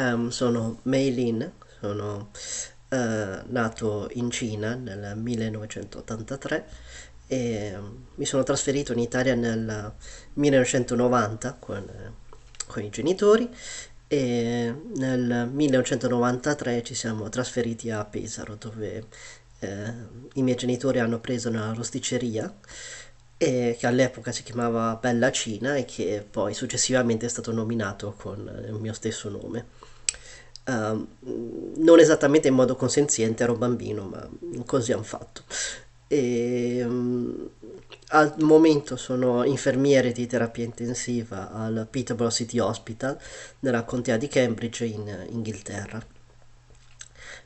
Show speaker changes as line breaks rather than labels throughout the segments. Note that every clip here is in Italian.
Ehm, sono Mei Lin, sono eh, nato in Cina nel 1983 e mm, mi sono trasferito in Italia nel 1990 con, con i genitori e nel 1993 ci siamo trasferiti a Pesaro dove eh, i miei genitori hanno preso una rosticceria e che all'epoca si chiamava Bella Cina e che poi successivamente è stato nominato con il mio stesso nome. Uh, non esattamente in modo consenziente, ero bambino, ma così hanno fatto. E, um, al momento sono infermiere di terapia intensiva al Peterborough City Hospital nella contea di Cambridge in Inghilterra.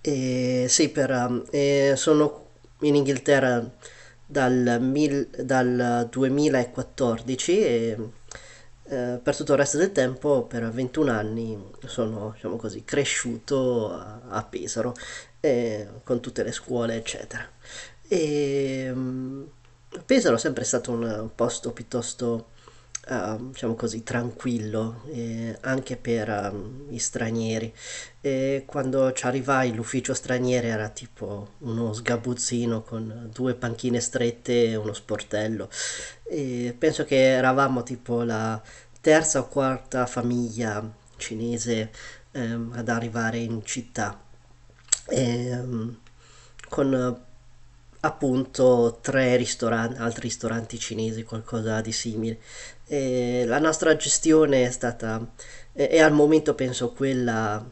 E, sì, per, um, e sono in Inghilterra dal, mil, dal 2014 e eh, per tutto il resto del tempo, per 21 anni, sono diciamo così, cresciuto a, a Pesaro eh, con tutte le scuole, eccetera. E, um, Pesaro è sempre stato un posto piuttosto, uh, diciamo così, tranquillo, eh, anche per um, gli stranieri. E quando ci arrivai l'ufficio stranieri era tipo uno sgabuzzino con due panchine strette e uno sportello. E penso che eravamo tipo la terza o quarta famiglia cinese ehm, ad arrivare in città. E, um, con appunto tre ristoranti, altri ristoranti cinesi, qualcosa di simile. E la nostra gestione è stata, è, al momento penso quella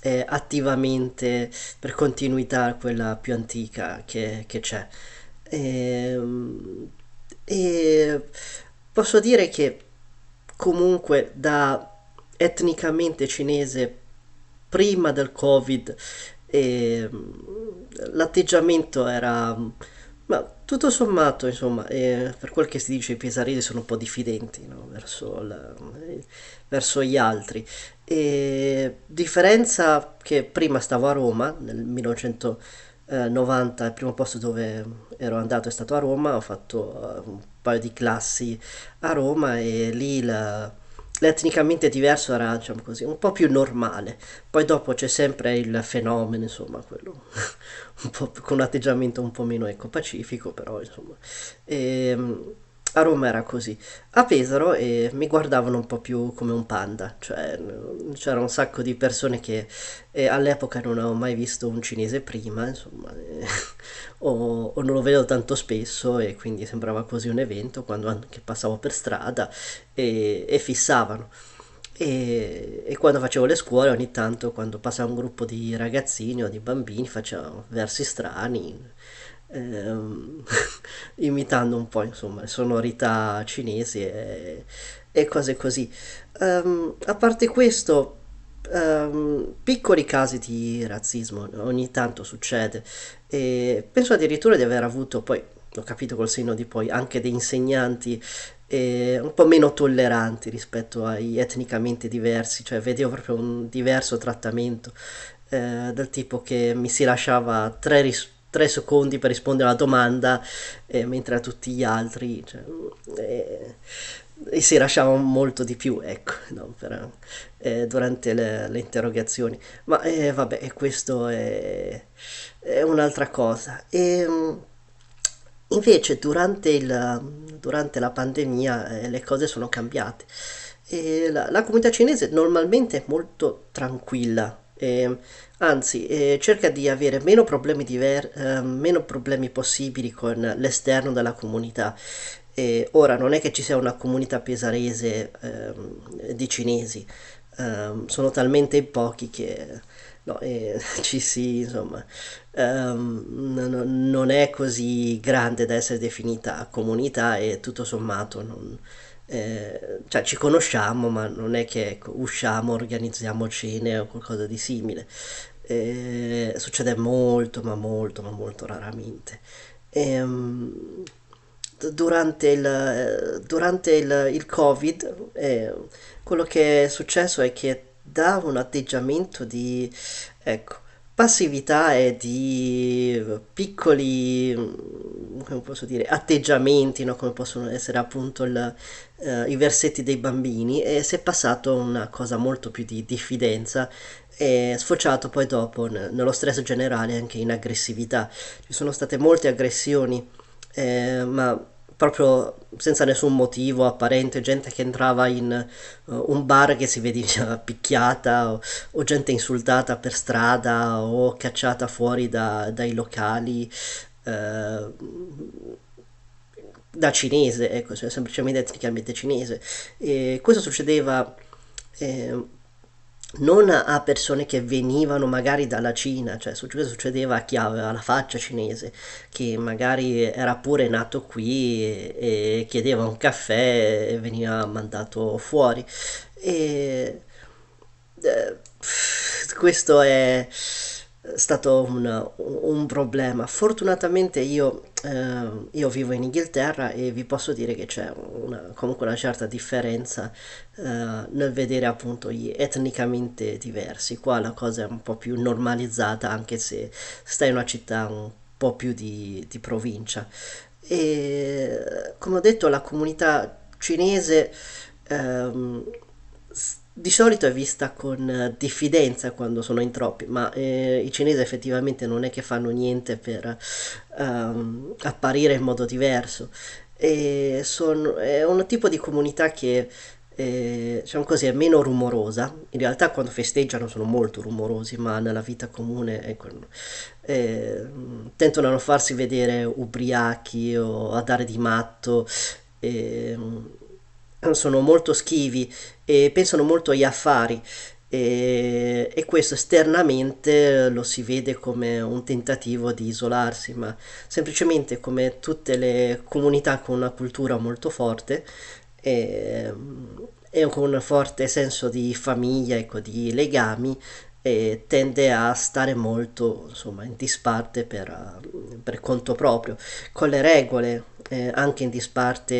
è attivamente per continuità quella più antica che, che c'è. E, e posso dire che comunque da etnicamente cinese prima del covid e l'atteggiamento era ma tutto sommato insomma eh, per quel che si dice i pesaresi sono un po' diffidenti no? verso, la, verso, gli altri e differenza che prima stavo a Roma nel 1990 il primo posto dove ero andato è stato a Roma ho fatto uh, un paio di classi a Roma e lì la l'etnicamente diverso era diciamo così un po' più normale. Poi dopo c'è sempre il fenomeno insomma quello un po' con un atteggiamento un po' meno ecco pacifico però insomma. E, ehm, a Roma era così. A Pesaro e mi guardavano un po' più come un panda cioè c'era un sacco di persone che eh, all'epoca non avevo mai visto un cinese prima insomma eh, o, o, non lo vedo tanto spesso e quindi sembrava quasi un evento quando anche passavo per strada e, e fissavano e, e, quando facevo le scuole ogni tanto quando passava un gruppo di ragazzini o di bambini facevano versi strani ehm, imitando un po' insomma le sonorità cinesi e, e cose così. Um, a parte questo, um, piccoli casi di razzismo ogni tanto succede. E penso addirittura di aver avuto poi ho capito col senno di poi anche dei insegnanti eh, un po' meno tolleranti rispetto ai etnicamente diversi, cioè vedevo proprio un diverso trattamento eh, del tipo che mi si lasciava tre risposte tre secondi per rispondere alla domanda, eh, mentre a tutti gli altri cioè, eh, e si lasciava molto di più, ecco, no, per, eh, durante le, le, interrogazioni. Ma eh, vabbè, questo è, è un'altra cosa. E, invece durante, il, durante la pandemia eh, le cose sono cambiate. La, la, comunità cinese normalmente è molto tranquilla. Anzi eh, cerca di avere meno problemi, diver- eh, meno problemi possibili con l'esterno della comunità. E ora non è che ci sia una comunità pesarese eh, di cinesi, ehm, sono talmente pochi che no, eh, ci si, insomma, um, n- non è così grande da essere definita comunità e tutto sommato non, eh, cioè ci conosciamo ma non è che ecco, usciamo, organizziamo cene o qualcosa di simile. Eh, succede molto ma molto ma molto raramente. E, um, durante il, durante il, il covid eh, quello che è successo è che da un atteggiamento di ecco passività e di piccoli, mm, come posso dire, atteggiamenti, no? Come possono essere appunto il, eh, i versetti dei bambini e si è passato una cosa molto più di diffidenza e sfociato poi dopo nello stress generale anche in aggressività. Ci sono state molte aggressioni, eh, ma proprio senza nessun motivo apparente, gente che entrava in uh, un bar che si veniva picchiata o, o, gente insultata per strada o cacciata fuori da, dai locali. Uh, da cinese, ecco, cioè semplicemente etnicamente cinese. E questo succedeva eh, non a persone che venivano magari dalla Cina, cioè succedeva a chi aveva la faccia cinese, che magari era pure nato qui e, chiedeva un caffè e veniva mandato fuori. E eh, questo è stato un, un problema. Fortunatamente io, eh, io, vivo in Inghilterra e vi posso dire che c'è una, comunque una certa differenza eh, nel vedere appunto gli etnicamente diversi. Qua la cosa è un po' più normalizzata anche se stai in una città un po' più di, di provincia. E come ho detto la comunità cinese... Ehm, di solito è vista con eh, diffidenza quando sono in troppi, ma eh, i cinesi effettivamente non è che fanno niente per um, apparire in modo diverso. E sono, è un tipo di comunità che eh, diciamo così, è meno rumorosa. In realtà quando festeggiano sono molto rumorosi, ma nella vita comune ecco, eh, tentano a non farsi vedere ubriachi o a dare di matto. Eh, sono molto schivi e pensano molto agli affari e, e, questo esternamente lo si vede come un tentativo di isolarsi, ma semplicemente come tutte le comunità con una cultura molto forte e, e con un forte senso di famiglia, ecco, di legami, e tende a stare molto insomma, in disparte per, per conto proprio, con le regole eh, anche in disparte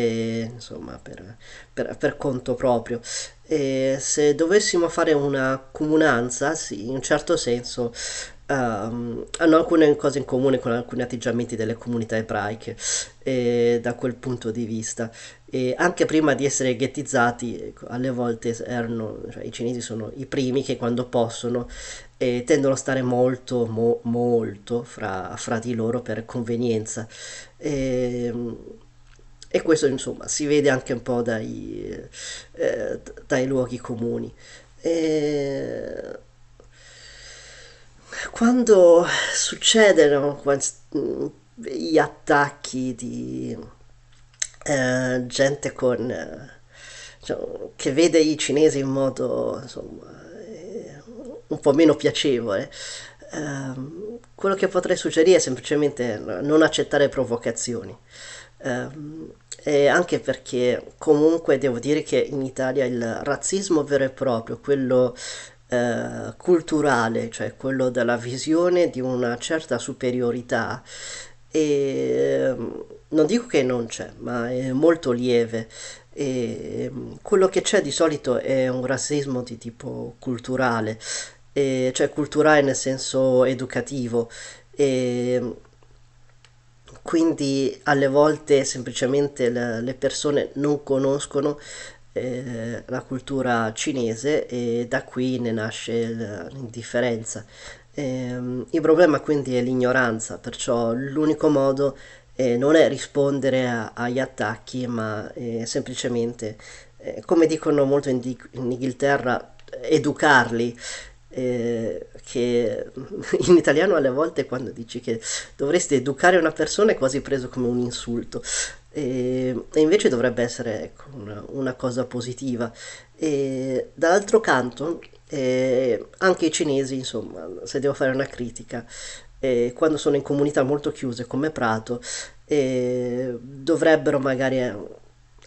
insomma, per, per, per conto proprio. E se dovessimo fare una comunanza, sì, in un certo senso um, hanno alcune cose in comune con alcuni atteggiamenti delle comunità ebraiche e da quel punto di vista. E anche prima di essere ghettizzati, ecco, alle volte erano, cioè, i cinesi sono i primi che quando possono eh, tendono a stare molto, mo, molto fra, fra, di loro per convenienza. E, ehm, e questo insomma si vede anche un po' dai, eh, dai luoghi comuni. E quando succedono gli attacchi di eh, gente con, eh, che vede i cinesi in modo insomma, eh, un po' meno piacevole, ehm, quello che potrei suggerire è semplicemente non accettare provocazioni. Um, e anche perché comunque devo dire che in Italia il razzismo vero e proprio, quello eh, culturale, cioè quello della visione di una certa superiorità, e, non dico che non c'è, ma è molto lieve. E quello che c'è di solito è un razzismo di tipo culturale, e, cioè culturale nel senso educativo. E, quindi alle volte semplicemente le persone non conoscono eh, la cultura cinese e da qui ne nasce l'indifferenza. Eh, il problema quindi è l'ignoranza, perciò l'unico modo eh, non è rispondere a, agli attacchi, ma semplicemente, eh, come dicono molto in, in Inghilterra, educarli eh, che in italiano alle volte quando dici che dovresti educare una persona è quasi preso come un insulto e, e invece dovrebbe essere ecco, una, una, cosa positiva. E dall'altro canto eh, anche i cinesi insomma se devo fare una critica eh, quando sono in comunità molto chiuse come Prato eh, dovrebbero magari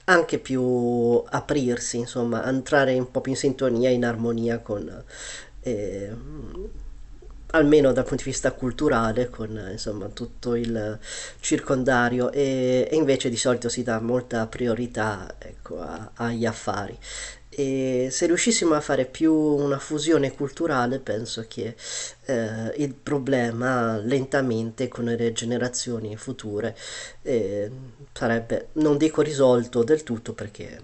anche più aprirsi, insomma, entrare un po' più in sintonia, in armonia con eh, almeno dal punto di vista culturale con insomma tutto il circondario. E, e invece di solito si dà molta priorità ecco, a, agli affari. E se riuscissimo a fare più una fusione culturale penso che eh, il problema lentamente con le generazioni future eh, sarebbe, non dico risolto del tutto perché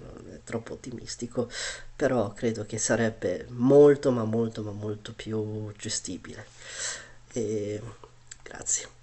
troppo ottimistico, però credo che sarebbe molto ma molto ma molto più gestibile. E grazie.